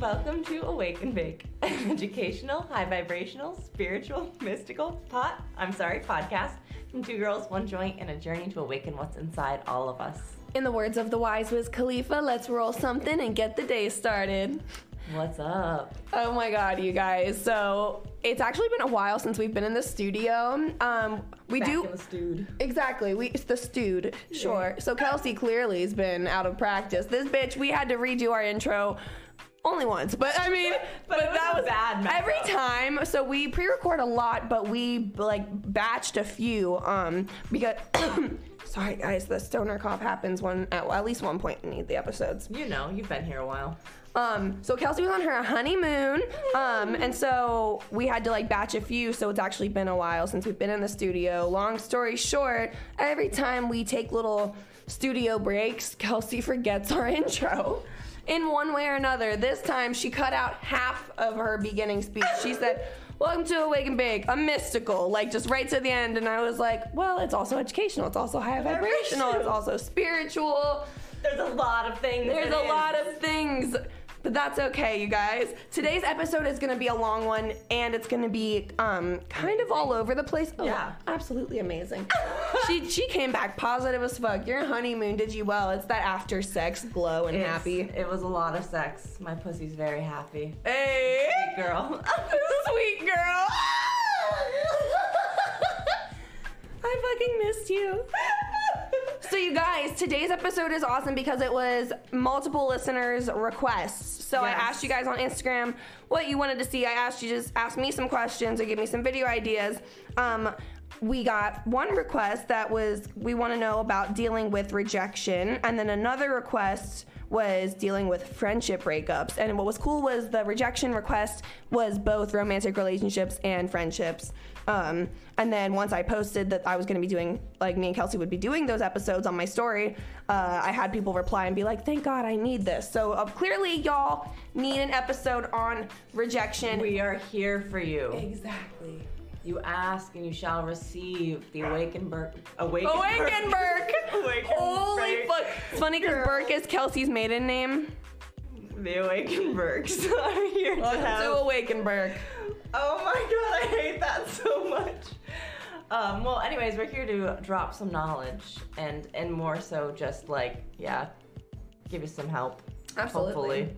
Welcome to Awaken Bake, an educational, high vibrational, spiritual, mystical pot. I'm sorry, podcast from two girls, one joint, and a journey to awaken what's inside all of us. In the words of the wise Wiz Khalifa, let's roll something and get the day started. What's up? Oh my god, you guys. So it's actually been a while since we've been in the studio. Um, we Back do in the stewed. exactly. We it's the stewed, sure. So Kelsey clearly has been out of practice. This bitch, we had to redo our intro. Only once, but I mean, But was that was bad every up. time. So we pre-record a lot, but we like batched a few. Um, because sorry guys, the stoner cough happens one at, at least one point in each of the episodes. You know, you've been here a while. Um, so Kelsey was on her honeymoon, um, and so we had to like batch a few. So it's actually been a while since we've been in the studio. Long story short, every time we take little studio breaks, Kelsey forgets our intro. In one way or another, this time she cut out half of her beginning speech. She said, Welcome to Awaken Bake, a mystical, like just right to the end. And I was like, Well, it's also educational, it's also high vibrational, it's also spiritual. There's a lot of things. There's a is. lot of things, but that's okay, you guys. Today's episode is gonna be a long one, and it's gonna be um kind of all over the place. Oh, Yeah. absolutely amazing. she she came back positive as fuck. Your honeymoon did you well. It's that after sex glow and It's- happy. It was a lot of sex. My pussy's very happy. Hey, sweet Girl. sweet girl. I fucking missed you. So you guys, today's episode is awesome because it was multiple listeners' requests. So I asked you guys on Instagram what you wanted to see. I asked you just ask me some questions or give me some video ideas. Um, we got one request that was we want to know about dealing with rejection, and then another request was dealing with friendship breakups. And what was cool was the rejection request was both romantic relationships and friendships. Um, and then once I posted that I was going to be doing, like me and Kelsey would be doing those episodes on my story, uh, I had people reply and be like, "Thank God I need this." So uh, clearly, y'all need an episode on rejection. we are here for you. exactly. You ask and you shall receive the awaken Burke. Awaken, Awaken Burke. Awaken Holy Burke. fuck! It's funny because Burke is Kelsey's maiden name. The awaken Burks are here to Welcome have. to Awaken Burke. Oh my god, I hate that so much. Um, well, anyways, we're here to drop some knowledge and and more so just like yeah, give you some help. Absolutely. Hopefully,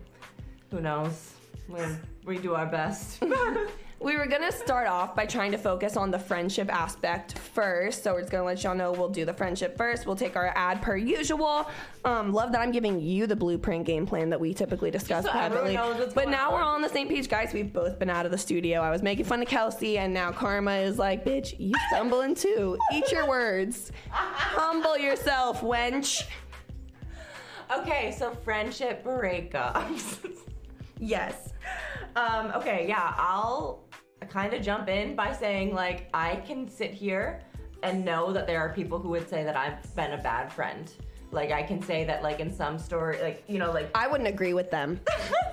who knows? We we do our best. We were gonna start off by trying to focus on the friendship aspect first. So we're just gonna let y'all know we'll do the friendship first. We'll take our ad per usual. Um, love that I'm giving you the blueprint game plan that we typically discuss so privately. But now on. we're all on the same page, guys. We've both been out of the studio. I was making fun of Kelsey, and now Karma is like, "Bitch, you stumbling too. Eat your words. Humble yourself, wench." okay, so friendship breakups. Yes. Um, okay, yeah, I'll kind of jump in by saying, like, I can sit here and know that there are people who would say that I've been a bad friend. Like, I can say that, like, in some story, like, you know, like, I wouldn't agree with them.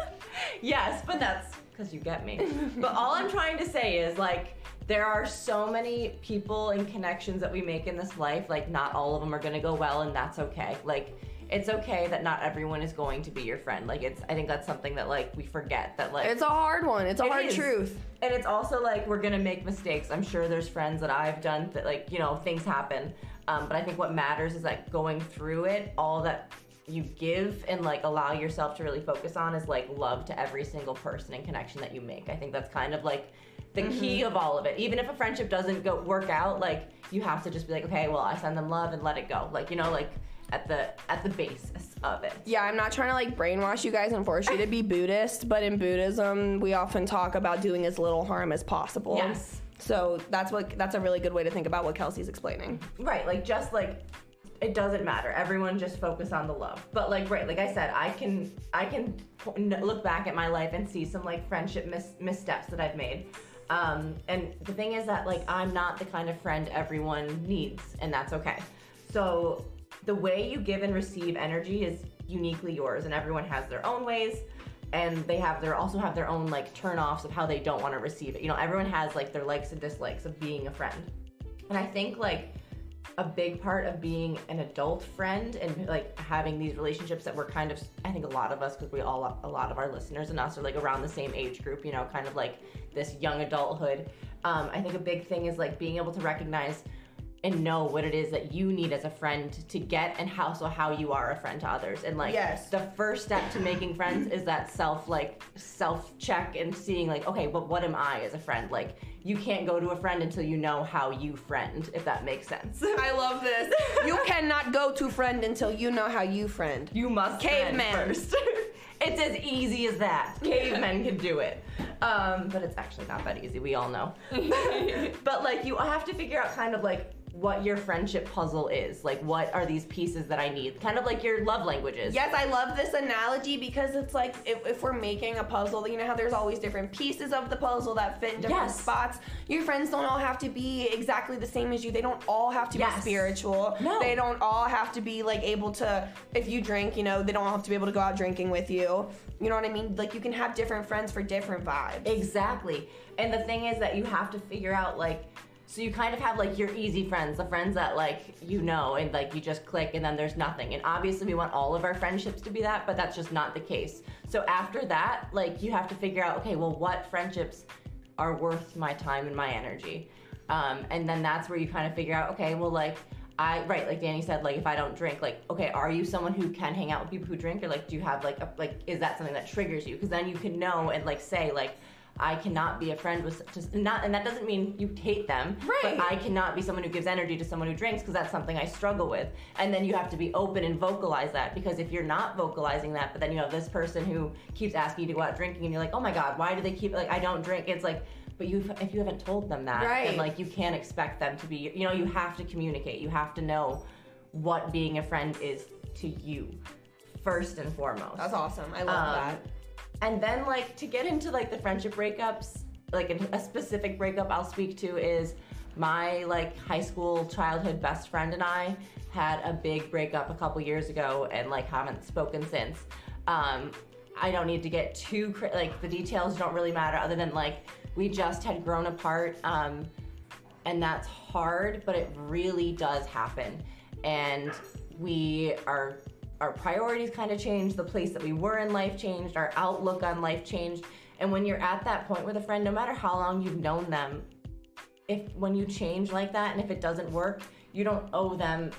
yes, but that's because you get me. but all I'm trying to say is, like, there are so many people and connections that we make in this life. Like, not all of them are gonna go well, and that's okay. Like, it's okay that not everyone is going to be your friend. Like, it's, I think that's something that, like, we forget that, like, It's a hard one. It's a It hard is. truth. And it's also like we're gonna make mistakes. I'm sure there's friends that I've done that like you know things happen. Um, but I think what matters is like going through it, all that you give and like allow yourself to really focus on is like love to every single person and connection that you make. I think that's kind of like the key of all of it. Even if a friendship doesn't go work out, like you have to just be like, okay, well I send them love and let it go. Like you know like at the at the basis of it. Yeah, I'm not trying to like brainwash you guys and force you to be Buddhist, but in Buddhism, we often talk about doing as little harm as possible. Yes. So that's what that's a really good way to think about what Kelsey's explaining. Right, like just like it doesn't matter. Everyone just focus on the love. But like right, like I said, I can I can look back at my life and see some like friendship mis- missteps that I've made. Um, and the thing is that like I'm not the kind of friend everyone needs, and that's okay. So the way you give and receive energy is uniquely yours, and everyone has their own ways. And they have their also have their own like turn-offs of how they don't want to receive it. You know, everyone has like their likes and dislikes of being a friend. And I think like a big part of being an adult friend and like having these relationships that we're kind of I think a lot of us because we all a lot of our listeners and us are like around the same age group, you know, kind of like this young adulthood. Um, I think a big thing is like being able to recognize and know what it is that you need as a friend to get and how so how you are a friend to others and like Yes. the first step to making friends is that self like self check and seeing like okay but what am i as a friend like you can't go to a friend until you know how you friend if that makes sense I love this. You cannot go to friend until you know how you friend. you must Cavemen. friend first it's as easy as that cavemen can do it um, but it's actually not that easy we all know but like you have to figure out kind of like what your friendship puzzle is like what are these pieces that i need kind of like your love languages Yes, I love this analogy because it's like if, if we're making a puzzle, you know how there's always different pieces of the puzzle that fit in different Yes. spots. Your friends don't all have to be exactly the same as you. They don't all have to be Yes. spiritual. No. They don't all have to be like able to if you drink, you know, they don't have to be able to go out drinking with you. You know what I mean? Like you can have different friends for different vibes. Exactly. And the thing is that you have to figure out like so you kind of have like your easy friends, the friends that like you know and like you just click and then there's nothing. And obviously we want all of our friendships to be that, but that's just not the case. So after that, like you have to figure out okay, well what friendships are worth my time and my energy. Um, and then that's where you kind of figure out okay, well like I right, like Dani said, like if I don't drink, like okay, are you someone who can hang out with people who drink, or like do you have like a like is that something that triggers you? Because then you can know and like say like I cannot be a friend with just not, and that doesn't mean you hate them, Right. but I cannot be someone who gives energy to someone who drinks because that's something I struggle with. And then you have to be open and vocalize that because if you're not vocalizing that, but then you have this person who keeps asking you to go out drinking, and you're like, oh my god, why do they keep like I don't drink? It's like. But you, if you haven't told them that, Right. then like you can't expect them to be. You know, you have to communicate. You have to know what being a friend is to you, first and foremost. That's awesome. I love Um, that. And then like to get into like the friendship breakups, like a, specific breakup I'll speak to is my like high school childhood best friend and I had a big breakup a couple years ago and like haven't spoken since. Um, I don't need to get too like the details don't really matter other than like we just had grown apart um, and that's hard but it really does happen and we are our priorities kind of changed the place that we were in life changed our outlook on life changed. And when you're at that point with a friend no matter how long you've known them if when you change like that and if it doesn't work you don't owe them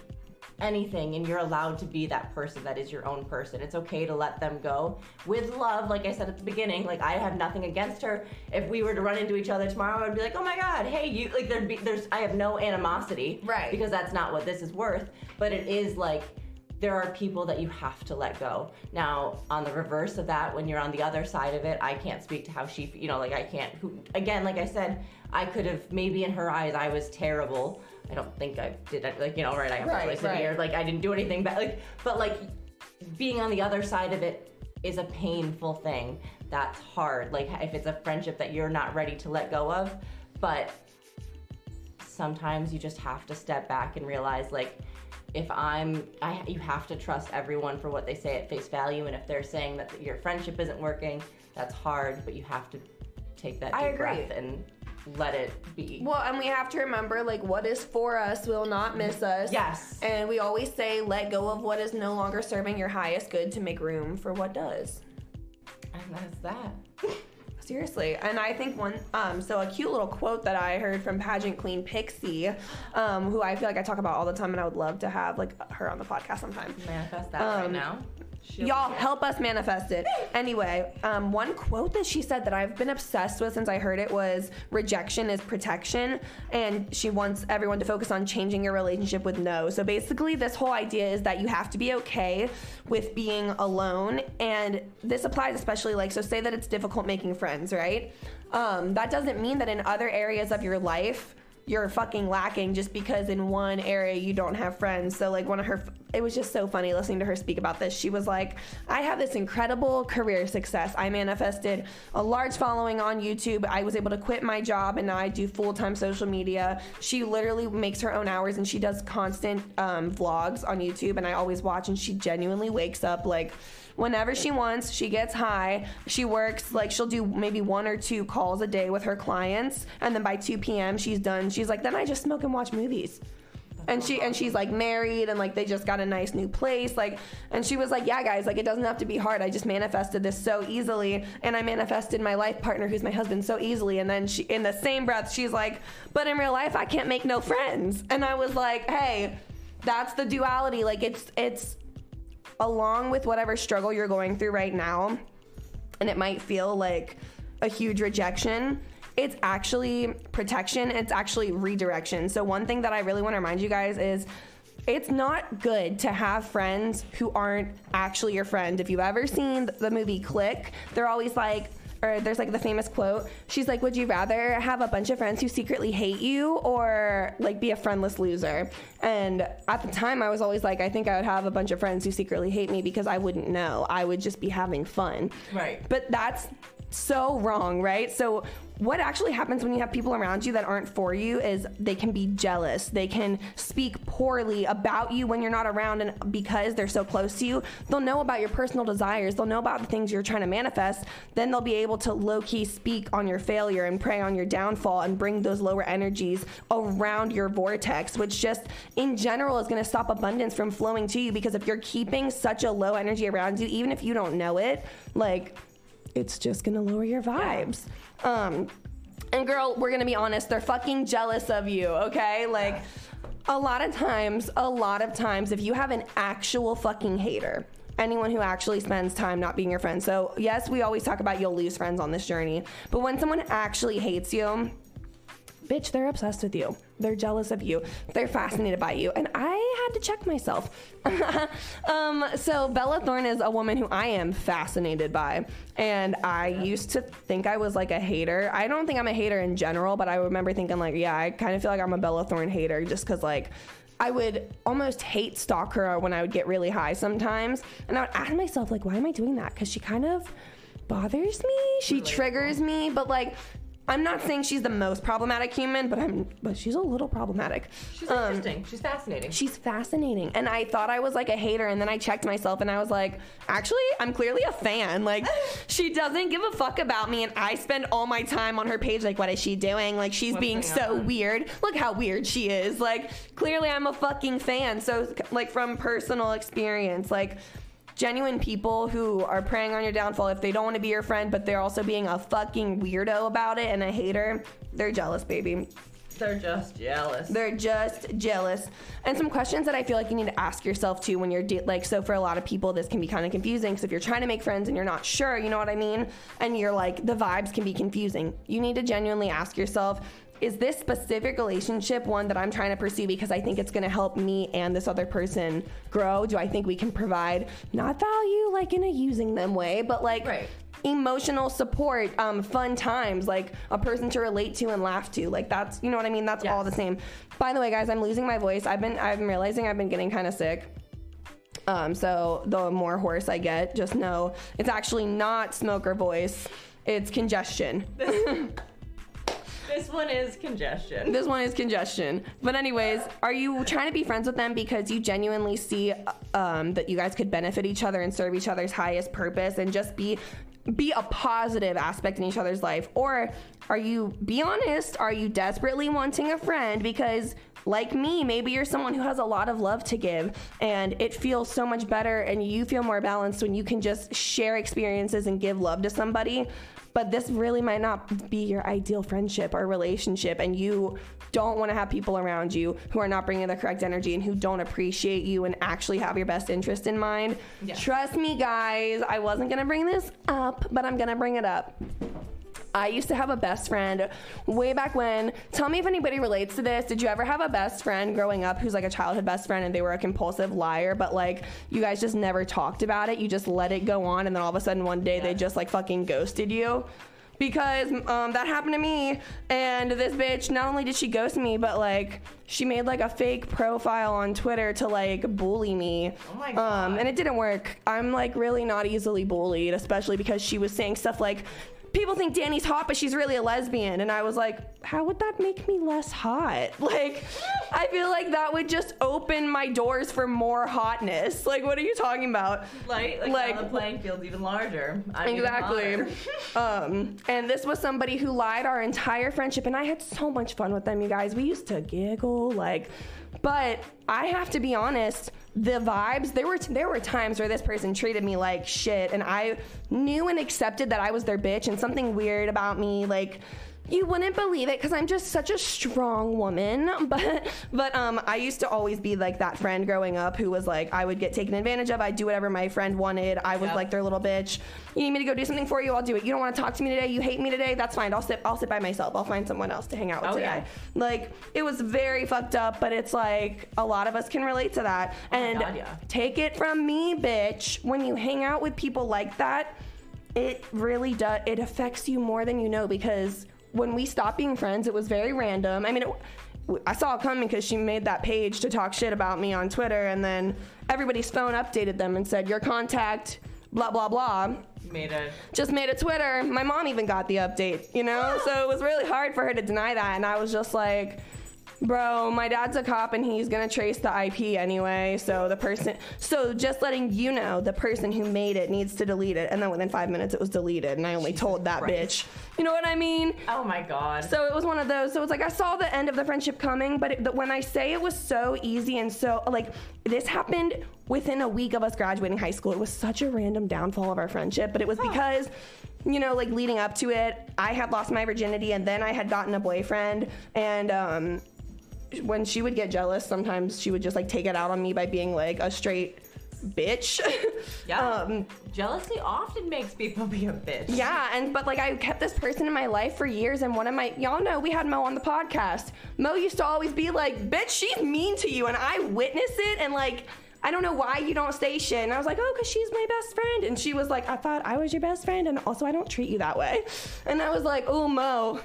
anything and you're allowed to be that person that is your own person. It's okay to let them go. With love like i said at the beginning like i have nothing against her. If we were to run into each other tomorrow i'd be like oh my god hey you like there'd be there's i have no animosity Right. because that's not what this is worth. But it is like there are people that you have to let go. Now, on the reverse of that, when you're on the other side of it, I can't speak to how she, you know, like I can't. Who, again, like I said, I could have maybe in her eyes I was terrible. I don't think I did. Like you know, right? I have Right, to right. here. Like I didn't do anything bad. Like, but like being on the other side of it is a painful thing. That's hard. Like if it's a friendship that you're not ready to let go of, but sometimes you just have to step back and realize like if i'm I, you have to trust everyone for what they say at face value and if they're saying that your friendship isn't working that's hard but you have to take that deep I agree. breath and let it be Well, and we have to remember like what is for us will not miss us. yes And we always say let go of what is no longer serving your highest good to make room for what does. and that's that Seriously, and I think one, um, so a cute little quote that I heard from pageant queen Pixie, um, who I feel like I talk about all the time, and I would love to have like her on the podcast sometime. manifest that right Um, now Y'all help us manifest it. Anyway, um, one quote that she said that I've been obsessed with since I heard it was rejection is protection. And she wants everyone to focus on changing your relationship with no. So basically, this whole idea is that you have to be okay with being alone. And this applies especially like, so say that it's difficult making friends, right? Um, that doesn't mean that in other areas of your life, you're fucking lacking just because in one area you don't have friends. So like one of her it was just so funny listening to her speak about this. She was like, "I have this incredible career success. I manifested a large following on YouTube. I was able to quit my job and now I do full-time social media." She literally makes her own hours and she does constant um, vlogs on YouTube and I always watch and she genuinely wakes up like whenever she wants. She gets high. She works like she'll do maybe one or two calls a day with her clients, and then by 2 p.m. she's done. She's like, then I just smoke and watch movies. and she and she's like married and like they just got a nice new place like and she was like yeah guys like it doesn't have to be hard i just manifested this so easily and i manifested my life partner who's my husband so easily and then she in the same breath she's like but in real life i can't make no friends and i was like hey that's the duality like it's it's along with whatever struggle you're going through right now and it might feel like a huge rejection it's actually protection it's actually redirection. So one thing that i really want to remind you guys is it's not good to have friends who aren't actually your friend. If you've ever seen the movie click they're always like or there's like the famous quote. She's like would you rather have a bunch of friends who secretly hate you or like be a friendless loser? And at the time i was always like i think i would have a bunch of friends who secretly hate me because i wouldn't know. I would just be having fun. Right. but that's so wrong, right? So what actually happens when you have people around you that aren't for you is they can be jealous. They can speak poorly about you when you're not around and because they're so close to you, they'll know about your personal desires. They'll know about the things you're trying to manifest. Then they'll be able to low-key speak on your failure and prey on your downfall and bring those lower energies around your vortex, which just in general is going to stop abundance from flowing to you because if you're keeping such a low energy around you even if you don't know it, like it's just gonna lower your vibes. Um, and girl, we're gonna be honest, they're fucking jealous of you, okay? Like, a lot of times, a lot of times, if you have an actual fucking hater, anyone who actually spends time not being your friend. So, yes, we always talk about you'll lose friends on this journey, but when someone actually hates you, bitch, they're obsessed with you. They're jealous of you. They're fascinated by you. And I had to check myself. um, so Bella Thorne is a woman who I am fascinated by. And I used to think I was like a hater. I don't think I'm a hater in general, but I remember thinking like, yeah, I kind of feel like I'm a Bella Thorne hater just because like I would almost hate stalk her when I would get really high sometimes. And I would ask myself like, why am I doing that? Because she kind of bothers me. She triggers me, but like I'm not saying she's the most problematic human, but I'm but she's a little problematic. She's Um, interesting. She's fascinating. She's fascinating. And I thought I was like a hater and then I checked myself and I was like, actually, I'm clearly a fan. Like she doesn't give a fuck about me and I spend all my time on her page like what is she doing? Like she's What's being so on? weird. Look how weird she is. Like clearly I'm a fucking fan. So like from personal experience, like genuine people who are preying on your downfall if they don't want to be your friend but they're also being a fucking weirdo about it and a hater, they're jealous, baby. They're just jealous. They're just jealous. And some questions that I feel like you need to ask yourself too when you're de- like, so for a lot of people, this can be kind of confusing. Because if you're trying to make friends and you're not sure, you know what I mean? And you're like, the vibes can be confusing. You need to genuinely ask yourself, is this specific relationship one that I'm trying to pursue because I think it's going to help me and this other person grow? Do I think we can provide not value like in a using them way, but like Right. emotional support, um, fun times, like a person to relate to and laugh to. Like that's, you know what I mean? That's all the same. By the way, guys, I'm losing my voice. I've been, I'm realizing I've been getting kind of sick. Um, so the more hoarse I get, just know it's actually not smoker voice. It's congestion. This one is congestion. This one is congestion. But anyways, are you trying to be friends with them because you genuinely see um, that you guys could benefit each other and serve each other's highest purpose and just be be a positive aspect in each other's life? Or are you be honest, are you desperately wanting a friend because like me, maybe you're someone who has a lot of love to give and it feels so much better and you feel more balanced when you can just share experiences and give love to somebody but this really might not be your ideal friendship or relationship and you don't want to have people around you who are not bringing the correct energy and who don't appreciate you and actually have your best interest in mind Yeah. trust me guys i wasn't going to bring this up but i'm going to bring it up I used to have a best friend way back when. Tell me if anybody relates to this. Did you ever have a best friend growing up who's like a childhood best friend and they were a compulsive liar, but like you guys just never talked about it? You just let it go on and then all of a sudden one day they just like fucking ghosted you? Because um, that happened to me, and this bitch not only did she ghost me, but like she made like a fake profile on Twitter to like bully me. Oh my Um, God. and it didn't work. I'm like really not easily bullied, especially because she was saying stuff like, people think Dani's hot, but she's really a lesbian. And I was like, how would that make me less hot? Like, I feel like that would just open my doors for more hotness. Like, what are you talking about? Like, like, Like- the playing field's even larger. I'm Exactly. hotter. um, and this was somebody who lied our entire friendship, and I had so much fun with them, you guys. We used to giggle, like But I have to be honest, the vibes there were there were times where this person treated me like shit and I knew and accepted that I was their bitch and something weird about me like you wouldn't believe it because I'm just such a strong woman. But but um, I used to always be like that friend growing up who was like I would get taken advantage of. I'd do whatever my friend wanted. I was Yep. like their little bitch. You need me to go do something for you? I'll do it. You don't want to talk to me today? You hate me today? That's fine. I'll sit. I'll sit by myself. I'll find someone else to hang out with Oh, today. yeah. Like it was very fucked up, but it's like a lot of us can relate to that. and Oh God, yeah. take it from me, bitch. When you hang out with people like that, it really does. It affects you more than you know because when we stopped being friends, it was very random. I mean, it, I saw it coming because she made that page to talk shit about me on Twitter, and then everybody's phone updated them and said your contact, blah blah blah. Made a Just made a Twitter. My mom even got the update, you know? so it was really hard for her to deny that. And I was just like, bro, my dad's a cop and he's gonna trace the IP anyway. So the person, so just letting you know, the person who made it needs to delete it. And then within five minutes, it was deleted. And I only told that bitch. You know what I mean? oh my god. So it was one of those. So it was like I saw the end of the friendship coming, but it, the, when I say it was so easy and so like this happened within a week of us graduating high school. It was such a random downfall of our friendship, but it was because you know, like leading up to it, I had lost my virginity and then I had gotten a boyfriend and um when she would get jealous, sometimes she would just like take it out on me by being like a straight bitch. yeah. um, Jealousy often makes people be a bitch. yeah, and but like I kept this person in my life for years, and one of my y'all know we had Mo on the podcast. Mo used to always be like, "Bitch, she's mean to you," and I witness it, and like. I don't know why you don't stay shit. And I was like, oh, because she's my best friend. And she was like, I thought I was your best friend. And also, I don't treat you that way. And I was like, oh, Mo,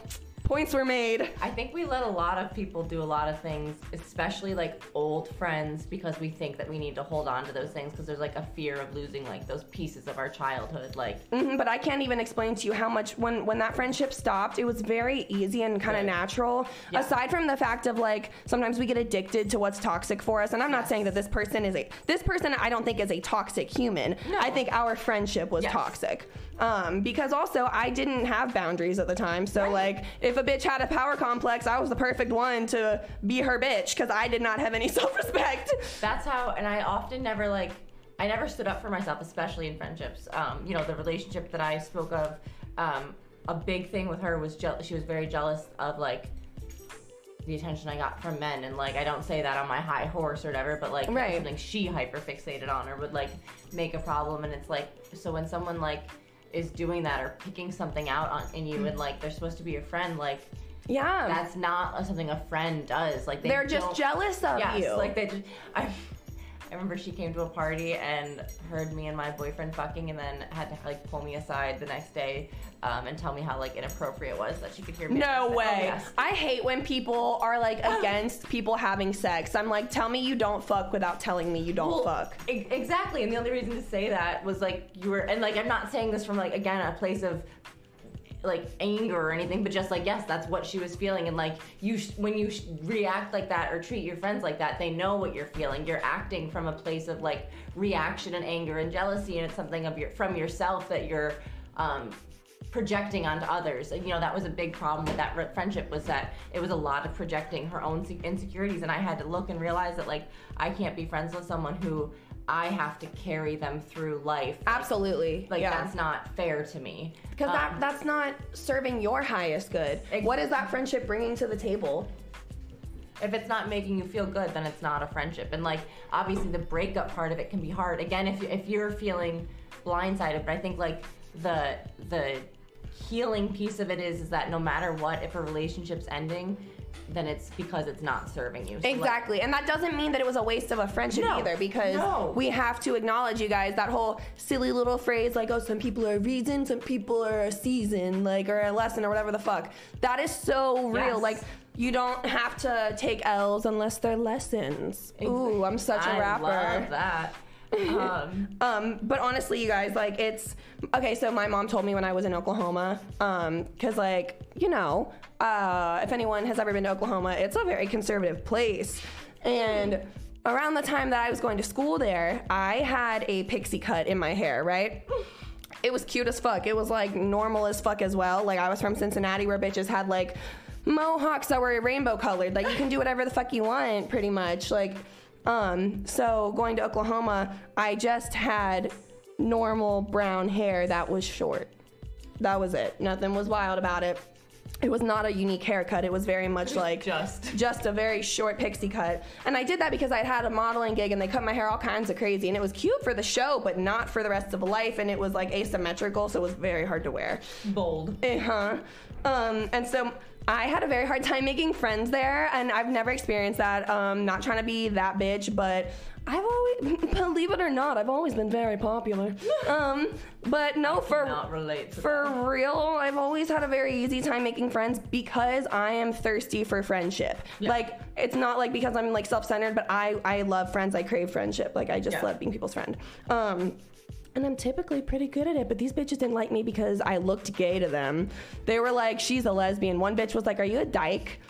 points were made. I think we let a lot of people do a lot of things, especially like old friends, because we think that we need to hold on to those things because there's like a fear of losing like those pieces of our childhood. Like, Mhm, but I can't even explain to you how much when when that friendship stopped, it was very easy and kind of Right. natural. Yeah. Aside from the fact of like sometimes we get addicted to what's toxic for us, and I'm not saying that this person is a this person I don't think is a toxic human. No. I think our friendship was Yes. toxic. Um, because also I didn't have boundaries at the time, so Right. like if a bitch had a power complex, I was the perfect one to be her bitch because I did not have any self-respect. that's how, and I often never like, I never stood up for myself, especially in friendships. Um, you know, the relationship that I spoke of, um, a big thing with her was je- she was very jealous of like the attention I got from men, and like I don't say that on my high horse or whatever, but like Right. something she hyper fixated on or would like make a problem, and it's like so when someone like is doing that or picking something out on in you, and like they're supposed to be your friend, like Yeah. that's not something a friend does. Like they They're just jealous of Yes, you. like they just. I, I remember she came to a party and heard me and my boyfriend fucking, and then had to like pull me aside the next day um, and tell me how like inappropriate it was that she could hear me. No oh, way. yes. I hate when people are like against people having sex. I'm like, tell me you don't fuck without telling me you don't Well, fuck. e- exactly, and the only reason to say that was like you were, and like I'm not saying this from like again a place of like anger or anything, but just like yes, that's what she was feeling, and like you sh- when you sh- react like that or treat your friends like that, they know what you're feeling. You're acting from a place of like reaction and anger and jealousy, and it's something of your from yourself that you're. Um, projecting onto others and you know that was a big problem with that friendship was that it was a lot of projecting her own se- insecurities and i had to look and realize that like i can't be friends with someone who i have to carry them through life Absolutely. like yeah. that's not fair to me because that Um, that's not serving your highest good. What is that friendship bringing to the table? if it's not making you feel good then it's not a friendship and like obviously the breakup part of it can be hard again if, if you're feeling blindsided but i think like the the healing piece of it is is that no matter what if a relationship's ending then it's because it's not serving you So, like, Exactly. and that doesn't mean that it was a waste of a friendship No, either because no. we have to acknowledge you guys that whole silly little phrase like oh some people are a reason, some people are a season, like or a lesson or whatever the fuck. That is so real. Yes. Like you don't have to take L's unless they're lessons. Ooh, I'm such a rapper. I love that um Um, but honestly, you guys, like it's okay. So my mom told me when I was in Oklahoma, um, because like you know, uh, if anyone has ever been to Oklahoma, it's a very conservative place, and around the time that I was going to school there, I had a pixie cut in my hair, right? It was cute as fuck. It was like normal as fuck as well. Like I was from Cincinnati where bitches had like mohawks that were rainbow colored. Like you can do whatever the fuck you want, pretty much. Like, um, so going to Oklahoma, I just had normal brown hair that was short. That was it. Nothing was wild about it. It was not a unique haircut. It was very much like Just. just a very short pixie cut. And I did that because I'd had a modeling gig and they cut my hair all kinds of crazy. And it was cute for the show, but not for the rest of life. And it was like asymmetrical, so it was very hard to wear. Bold. Uh huh. Um, and so I had a very hard time making friends there, and I've never experienced that. Um, not trying to be that bitch, but I've always, believe it or not, I've always been very popular. Um, but no, for Not relate to for real, I've always had a very easy time making friends because I am thirsty for friendship. Yeah. Like it's not like because I'm like self-centered, but I I love friends. I crave friendship. Like I just Yeah. love being people's friend. Um and I'm typically pretty good at it, but these bitches didn't like me because I looked gay to them. They were like, "She's a lesbian." One bitch was like, "Are you a dyke?"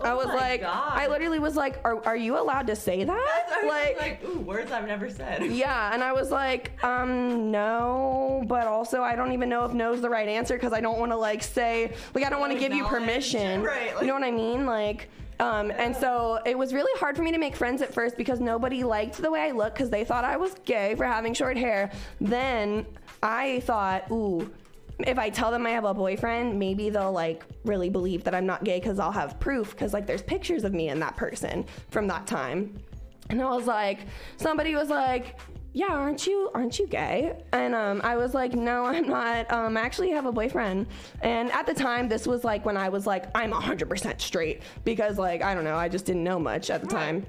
I was Oh like, God. I literally was like, "Are are you allowed to say that?" Like, like, ooh, words I've never said. yeah, and I was like, um, no, but also I don't even know if no's the right answer because I don't want to like say, like, I don't want to give you permission. Right, like- you know what I mean? Like, um, and so it was really hard for me to make friends at first because nobody liked the way I looked because they thought I was gay for having short hair. Then I thought, ooh, if I tell them I have a boyfriend, maybe they'll like really believe that I'm not gay because I'll have proof because like there's pictures of me and that person from that time. And I was like, somebody was like, yeah, aren't you aren't you gay? And um, I was like, no, I'm not. Um, I actually have a boyfriend. And at the time, this was like when I was like, I'm 100% straight because like I don't know, I just didn't know much at the time.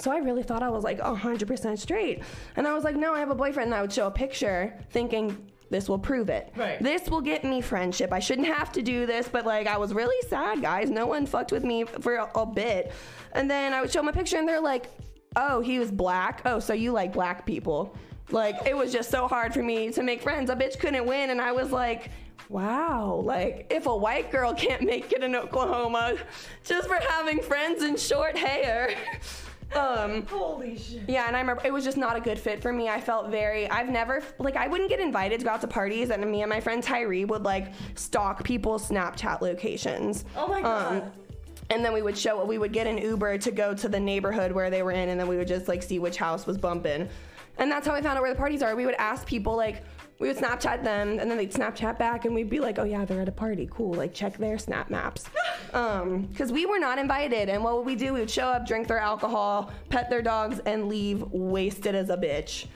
So I really thought I was like 100% straight. And I was like, no, I have a boyfriend. And I would show a picture thinking, this will prove it. Right. This will get me friendship. I shouldn't have to do this, but like I was really sad, guys. No one fucked with me for a, a bit. And then I would show my picture and they're like, oh, he was black. Oh, so you like black people. Like it was just so hard for me to make friends. A bitch couldn't win. And I was like, wow, like if a white girl can't make it in Oklahoma just for having friends in short hair. um, Holy shit. yeah, and I remember it was just not a good fit for me. I felt very, I've never, like, I wouldn't get invited to go out to parties, and me and my friend Tyree would, like, stalk people's Snapchat locations. Oh my god. Um, and then we would show, we would get an Uber to go to the neighborhood where they were in, and then we would just, like, see which house was bumping. And that's how I found out where the parties are. We would ask people, like, we would Snapchat them, and then they'd Snapchat back, and we'd be like, "Oh yeah, they're at a party. Cool. Like, check their Snap maps." Um, because we were not invited, and what would we do? We would show up, drink their alcohol, pet their dogs, and leave wasted as a bitch.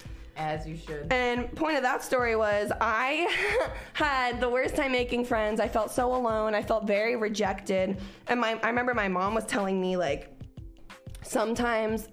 As you should. And point of that story was I had the worst time making friends. I felt so alone. I felt very rejected. And my I remember my mom was telling me like sometimes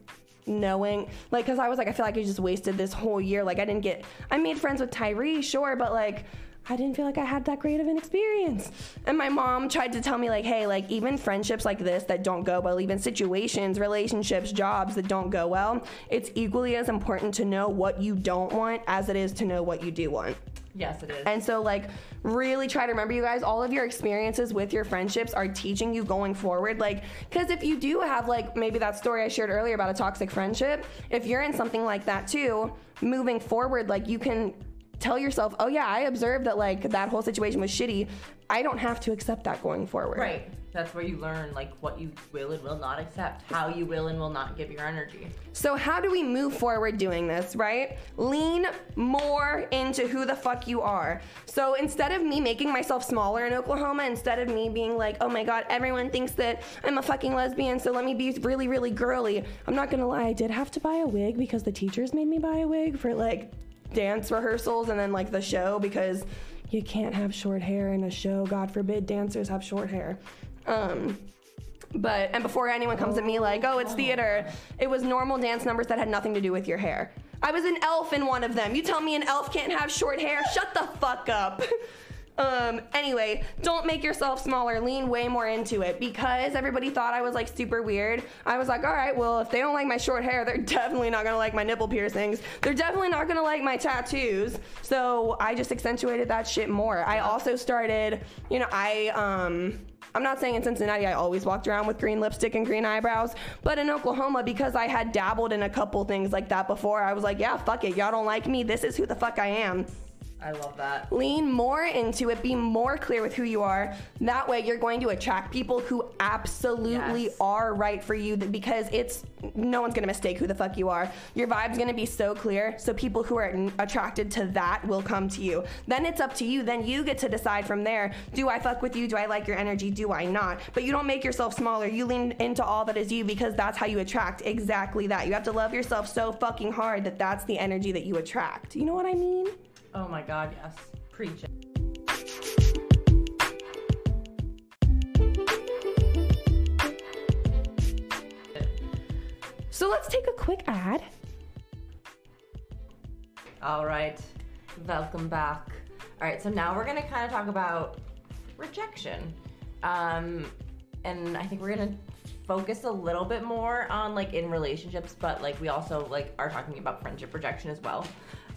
knowing like because I was like I feel like I just wasted this whole year. Like I didn't get I made friends with Tyree, sure, but like I didn't feel like I had that great of an experience. And my mom tried to tell me like, hey, like even friendships like this that don't go well, even situations, relationships, jobs that don't go well, it's equally as important to know what you don't want as it is to know what you do want. Yes, it is. And so, like, really try to remember, you guys, all of your experiences with your friendships are teaching you going forward. Like, because if you do have, like, maybe that story I shared earlier about a toxic friendship, if you're in something like that too, moving forward, like, you can tell yourself, oh, yeah, I observed that, like, that whole situation was shitty. I don't have to accept that going forward. right. That's where you learn like what you will and will not accept, how you will and will not give your energy. So, how do we move forward doing this, right? Lean more into who the fuck you are. So, instead of me making myself smaller in Oklahoma, instead of me being like, oh my god, everyone thinks that I'm a fucking lesbian, so let me be really, really girly, I'm not gonna lie, I did have to buy a wig because the teachers made me buy a wig for like dance rehearsals and then like the show because you can't have short hair in a show. God forbid dancers have short hair. Um, but and before anyone comes at me like, oh, it's theater, it was normal dance numbers that had nothing to do with your hair. I was an elf in one of them. You tell me an elf can't have short hair? Shut the fuck up. um, anyway, don't make yourself smaller. Lean way more into it because everybody thought I was like super weird. I was like, all right, well, if they don't like my short hair, they're definitely not gonna like my nipple piercings. They're definitely not gonna like my tattoos. So I just accentuated that shit more. I also started, you know, I um. I'm not saying in Cincinnati I always walked around with green lipstick and green eyebrows, but in Oklahoma, because I had dabbled in a couple things like that before, I was like, yeah, fuck it. Y'all don't like me. This is who the fuck I am. I love that. lean more into it. Be more clear with who you are. That way you're going to attract people who absolutely Yes. are right for you because it's no one's going to mistake who the fuck you are. Your vibe's going to be so clear so people who are attracted to that will come to you. Then it's up to you. Then you get to decide from there. Do i fuck with you? Do i like your energy? Do i not? But you don't make yourself smaller. You lean into all that is you because that's how you attract exactly that. You have to love yourself so fucking hard that that's the energy that you attract. You know what i mean Oh my god, yes. Preach it. So let's take a quick ad. All right. Welcome back. All right, so now we're to kind of talk about rejection. Um, and I think we're to focus a little bit more on like in relationships, but like we also like are talking about friendship rejection as well.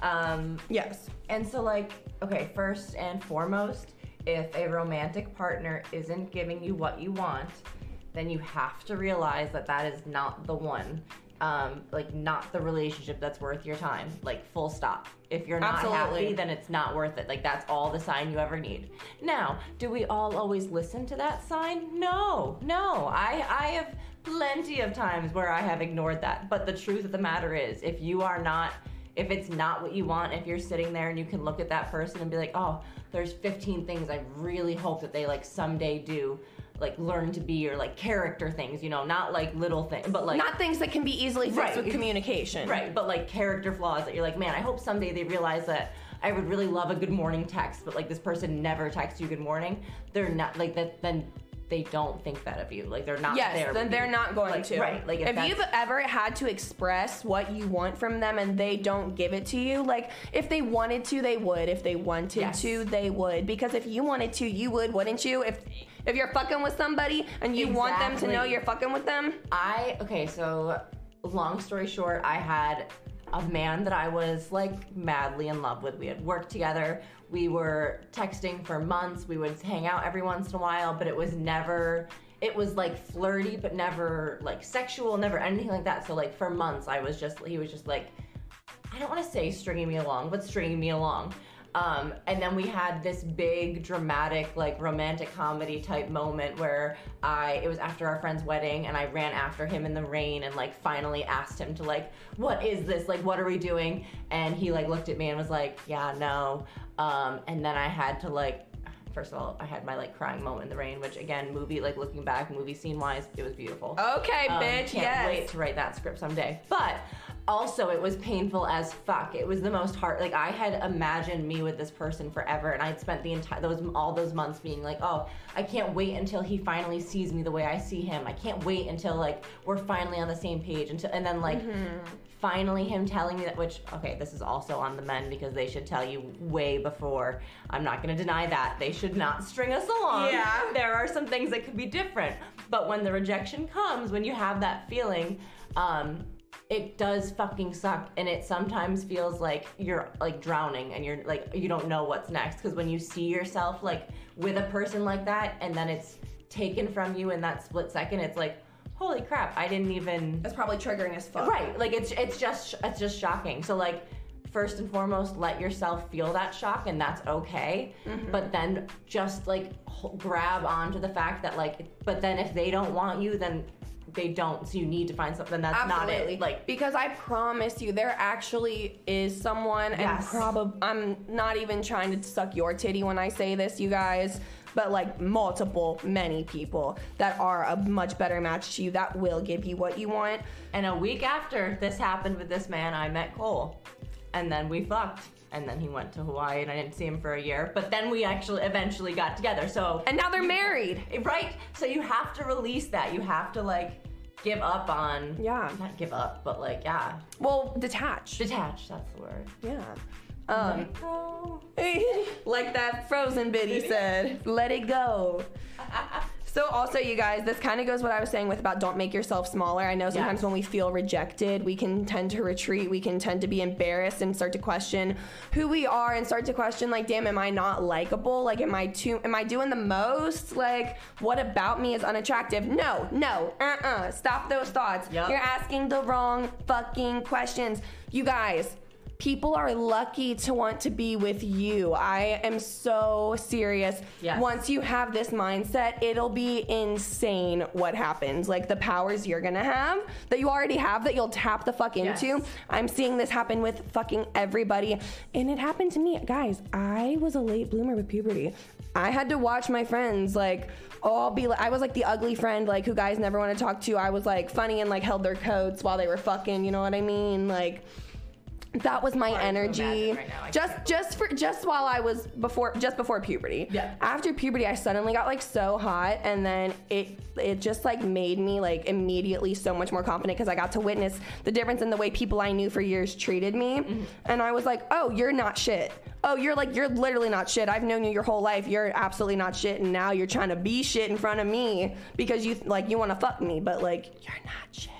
Um, Yes. and so, like, okay, first and foremost, if a romantic partner isn't giving you what you want, then you have to realize that that is not the one. Um, like, not the relationship that's worth your time. Like, full stop. If you're not Absolutely. happy, then it's not worth it. Like, that's all the sign you ever need. Now, do we all always listen to that sign? No, no. I, I have plenty of times where I have ignored that. But the truth of the matter is, if you are not if it's not what you want, if you're sitting there and you can look at that person and be like, oh, there's 15 things I really hope that they like someday do, like learn to be or like character things, you know, not like little things, but like Not things that can be easily fixed Right. with communication. right, but like character flaws that you're like, man, I hope someday they realize that I would really love a good morning text, but like this person never texts you good morning. They're not like that. Then they don't think that of you. Like they're not Yes, there. then they're you. not going Like, to. Right. Like if, if you've ever had to express what you want from them and they don't give it to you, like if they wanted to, they would. If they wanted Yes. to, they would. Because if you wanted to, you would, wouldn't you? If if you're fucking with somebody and you want them to know you're fucking with them, I okay, so long story short, I had a man that I was like madly in love with. We had worked together. We were texting for months. We would hang out every once in a while, but it was never it was like flirty but never like sexual, never anything like that. So like for months I was just he was just like I don't want to say stringing me along, but stringing me along. Um, and then we had this big dramatic like romantic comedy type moment where I it was after our friend's wedding and I ran after him in the rain and like finally asked him to like what is this like what are we doing and he like looked at me and was like yeah no um, and then I had to like first of all I had my like crying moment in the rain which again movie like looking back movie scene wise it was beautiful okay, um, bitch, can't yes. wait to write that script someday. But also, it was painful as fuck. It was the most hard. Like I had imagined me with this person forever, and I'd spent the entire those all those months being like, oh, I can't wait until he finally sees me the way I see him. I can't wait until like we're finally on the same page. Until and then like. Finally, him telling me that, which, okay, this is also on the men because they should tell you way before. I'm not gonna deny that. They should not string us along. Yeah. There are some things that could be different. But when the rejection comes, when you have that feeling, um, it does fucking suck. And it sometimes feels like you're like drowning and you're like, you don't know what's next. Because when you see yourself like with a person like that and then it's taken from you in that split second, it's like, holy crap, I didn't even. That's probably triggering as fuck. Right. Like it's it's just it's just shocking. So like first and foremost, let yourself feel that shock and that's okay. Mm-hmm. But then just like h- grab onto the fact that like but then if they don't want you then they don't. So you need to find something that's not it. Like because I promise you, there actually is someone, and Yes. probably I'm not even trying to suck your titty when I say this, you guys, but like multiple, many people that are a much better match to you that will give you what you want. and a week after this happened with this man, I met Cole. And then we fucked. And then he went to Hawaii and I didn't see him for a year. But then we actually eventually got together. So And now they're married. Right? So you have to release that. You have to like give up on Yeah. Not give up, but like yeah. Well, detach. Detach, that's the word. Yeah. Um, Let it go. like that Frozen biddy said, let it go. So also, you guys, this kind of goes what I was saying with about don't make yourself smaller. I know sometimes Yes. when we feel rejected, we can tend to retreat, we can tend to be embarrassed and start to question who we are and start to question like, damn, am I not likable? Like, am I too? Am I doing the most? Like, what about me is unattractive? No, no, uh-uh. Stop those thoughts. Yup. You're asking the wrong fucking questions. You guys, people are lucky to want to be with you. I am so serious. Yes. Once you have this mindset, it'll be insane what happens. Like the powers you're gonna have that you already have that you'll tap the fuck into. Yes. I'm seeing this happen with fucking everybody. And it happened to me. Guys, I was a late bloomer with puberty. I had to watch my friends like all be like I was like the ugly friend like who guys never want to talk to. I was like funny and like held their coats while they were fucking, you know what I mean? Like that was my energy right now. Just can't just for just while i was before just before puberty Yeah. after puberty i suddenly got like so hot and then it it just like made me like immediately so much more confident because i got to witness the difference in the way people i knew for years treated me Mm-hmm. and i was like oh you're not shit oh you're like you're literally not shit i've known you your whole life you're absolutely not shit and now you're trying to be shit in front of me because you like you want to fuck me but like you're not shit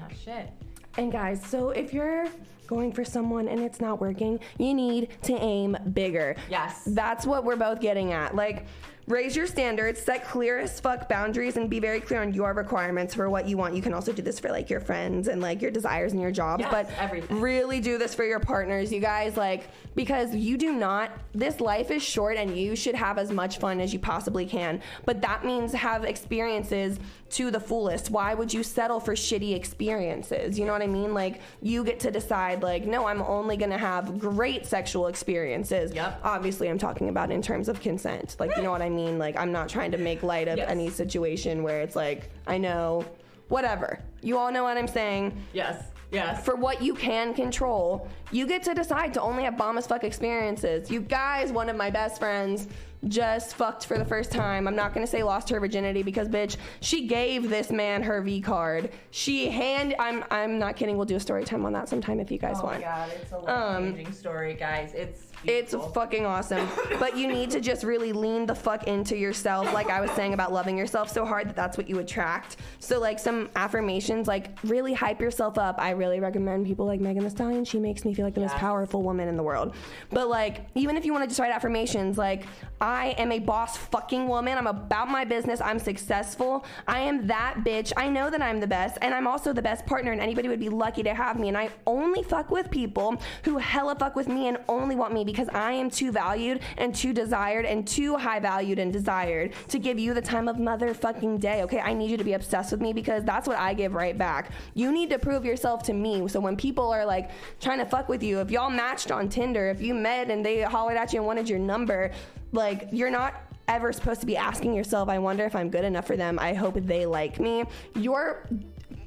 Not shit. And guys, so if you're going for someone and it's not working, you need to aim bigger. Yes. That's what we're both getting at. Like, raise your standards, set clear as fuck boundaries, and be very clear on your requirements for what you want. You can also do this for like your friends and like your desires and your jobs, Yes, but everything. really do this for your partners, you guys. Like, because you do not, this life is short and you should have as much fun as you possibly can. But that means have experiences to the fullest. Why would you settle for shitty experiences? You know what I mean? Like, you get to decide, like, no, I'm only gonna have great sexual experiences. Yep. Obviously, I'm talking about in terms of consent. Like, you know what I mean? Mean like, I'm not trying to make light of Yes. any situation where it's like, I know, whatever. You all know what I'm saying Yes. Yes. for what you can control, you get to decide to only have bomb as fuck experiences. You guys, one of my best friends, just fucked for the first time. I'm not gonna say lost her virginity because bitch, she gave this man her V card. She hand I'm I'm not kidding, we'll do a story time on that sometime if you guys oh my want. god, it's a um, life-changing story, guys. It's It's fucking awesome. but you need to just really lean the fuck into yourself. Like I was saying about loving yourself so hard that that's what you attract. So, like, some affirmations, like, really hype yourself up. I really recommend people like Megan Thee Stallion. She makes me feel like the most powerful woman in the world. But, like, even if you want to just write affirmations, like, I am a boss fucking woman. I'm about my business. I'm successful. I am that bitch. I know that I'm the best. And I'm also the best partner, and anybody would be lucky to have me. And I only fuck with people who hella fuck with me and only want me because I am too valued and too desired and too high valued and desired to give you the time of motherfucking day. Okay, I need you to be obsessed with me because that's what I give right back. You need to prove yourself to me. So when people are like trying to fuck with you, if y'all matched on Tinder, if you met and they hollered at you and wanted your number, like you're not ever supposed to be asking yourself, I wonder if I'm good enough for them. I hope they like me. You're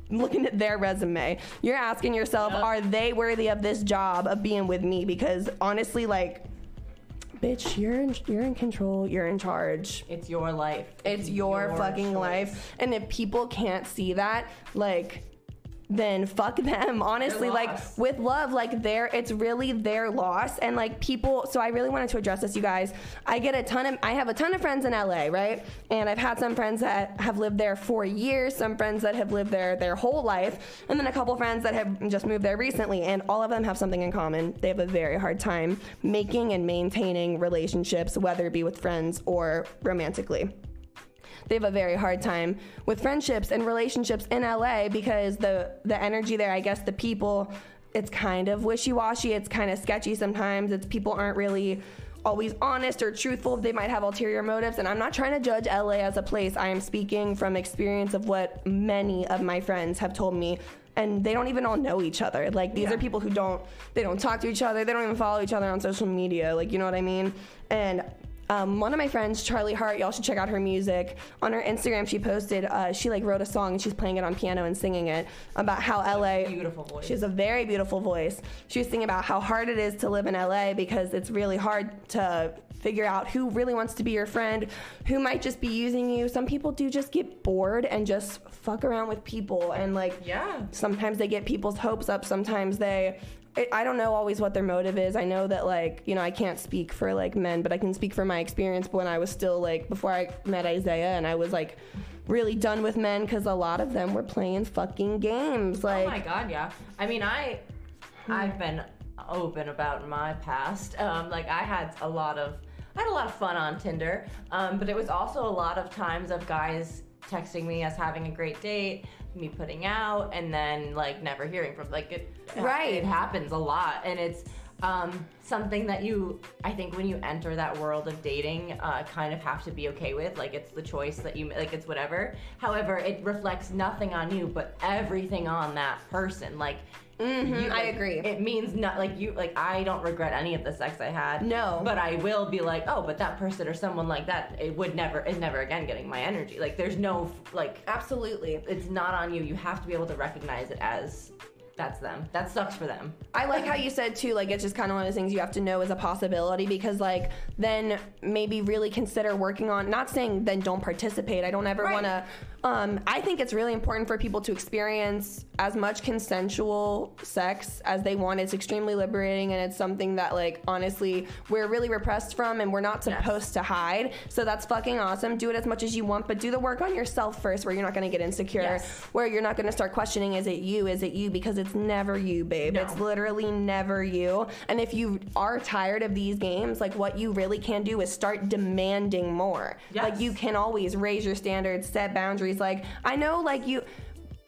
looking at their resume. You're asking yourself, Yep. are they worthy of this job of being with me? Because honestly, like, bitch, you're in, you're in control. You're in charge. It's your life. It's your, fucking choice. life. And if people can't see that, like, then fuck them. Honestly, like with love, like their it's really their loss. And like people so I really wanted to address this, you guys. I get a ton of I have a ton of friends in LA, right? And I've had some friends that have lived there for years, some friends that have lived there their whole life, and then a couple friends that have just moved there recently, and all of them have something in common. They have a very hard time making and maintaining relationships, whether it be with friends or romantically they have a very hard time with friendships and relationships in LA because the the energy there, I guess the people it's kind of wishy-washy, it's kind of sketchy sometimes. It's people aren't really always honest or truthful. They might have ulterior motives and I'm not trying to judge LA as a place. I am speaking from experience of what many of my friends have told me and they don't even all know each other. Like these Yeah. are people who don't they don't talk to each other. They don't even follow each other on social media. Like you know what I mean? And um, one of my friends, Charlie Hart, y'all should check out her music. On her Instagram, she posted uh, she like wrote a song and she's playing it on piano and singing it about how LA. Beautiful voice. She has a very beautiful voice. She was singing about how hard it is to live in LA because it's really hard to figure out who really wants to be your friend, who might just be using you. Some people do just get bored and just fuck around with people and like Yeah. sometimes they get people's hopes up sometimes they I- i don't know always what their motive is i know that like you know i can't speak for like men but i can speak for my experience when i was still like before i met isaiah and i was like really done with men because a lot of them were playing fucking games like oh my god, yeah. I mean, I, I've been open about my past. Um, like I had a lot of, I had a lot of fun on Tinder. Um, but it was also a lot of times of guys texting me as having a great date, me putting out, and then like never hearing from like it. Right. It happens a lot, and it's um, something that you, I think, when you enter that world of dating, uh, kind of have to be okay with. Like it's the choice that you like. It's whatever. However, it reflects nothing on you, but everything on that person. Like. Mm-hmm, you- I like, agree. It means not like you like I don't regret any of the sex I had. No. But I will be like, oh, but that person or someone like that, it would never is never again getting my energy. Like there's no like Absolutely. it's not on you. You have to be able to recognize it as that's them. That sucks for them. I like how you said too, like it's just kind of one of those things you have to know is a possibility because like then maybe really consider working on not saying then don't participate. I don't ever Right. want to um I think it's really important for people to experience as much consensual sex as they want. It's extremely liberating and it's something that like honestly we're really repressed from and we're not Yes. supposed to hide. So that's fucking awesome. Do it as much as you want, but do the work on yourself first where you're not going to get insecure, Yes. where you're not going to start questioning is it you, is it you because it's never you, babe. No. It's literally never you. And if you are tired of these games, like what you really can do is start demanding more. Yes. Like you can always raise your standards, set boundaries. Like I know, like you.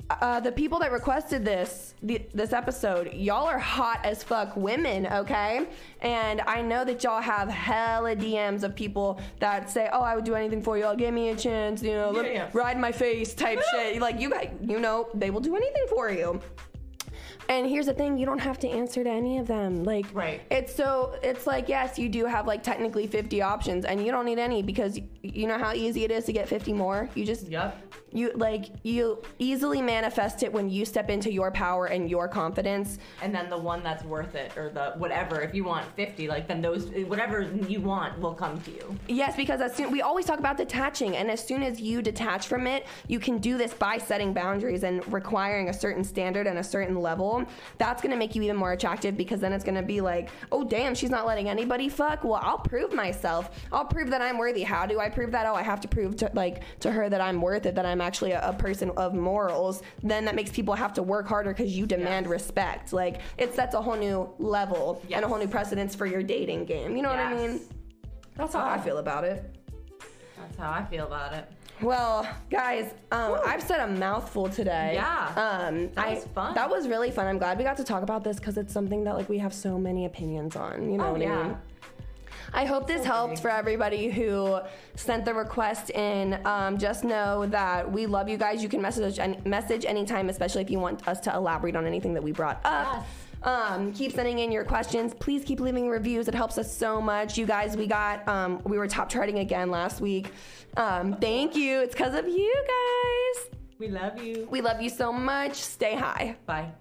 Uh, the people that requested this the, this episode, y'all are hot as fuck women, okay? And I know that y'all have hella DMs of people that say, "Oh, I would do anything for y'all. Give me a chance, you know, Yeah, yeah. ride my face type shit." Like you guys, you know, they will do anything for you. And here's the thing, you don't have to answer to any of them. Like Right. it's so it's like yes, you do have like technically 50 options and you don't need any because you know how easy it is to get 50 more. You just Yep. you like you easily manifest it when you step into your power and your confidence. And then the one that's worth it, or the whatever. If you want fifty, like then those whatever you want will come to you. Yes, because as soon we always talk about detaching, and as soon as you detach from it, you can do this by setting boundaries and requiring a certain standard and a certain level. That's gonna make you even more attractive because then it's gonna be like, oh damn, she's not letting anybody fuck. Well, I'll prove myself. I'll prove that I'm worthy. How do I prove that? Oh, I have to prove to like to her that I'm worth it, that I'm actually a, a person of morals. Then that makes people have to work harder because you demand Yes. respect. Like it sets a whole new level and a whole new precedence for your dating game. You know what I mean? That's how I feel about it. That's how I feel about it. Well, guys, um, I've said a mouthful today. Yeah. Um, That I- was fun. That was really fun. I'm glad we got to talk about this because it's something that like we have so many opinions on. You know Oh what I mean? I hope this helped for everybody who sent the request in. Um, just know that we love you guys. You can message message anytime, especially if you want us to elaborate on anything that we brought up. Yes. Um, keep sending in your questions. Please keep leaving reviews. It helps us so much. You guys, we got um, we were top charting again last week. Um, thank you. It's because of you guys. We love you. We love you so much. Stay high. Bye.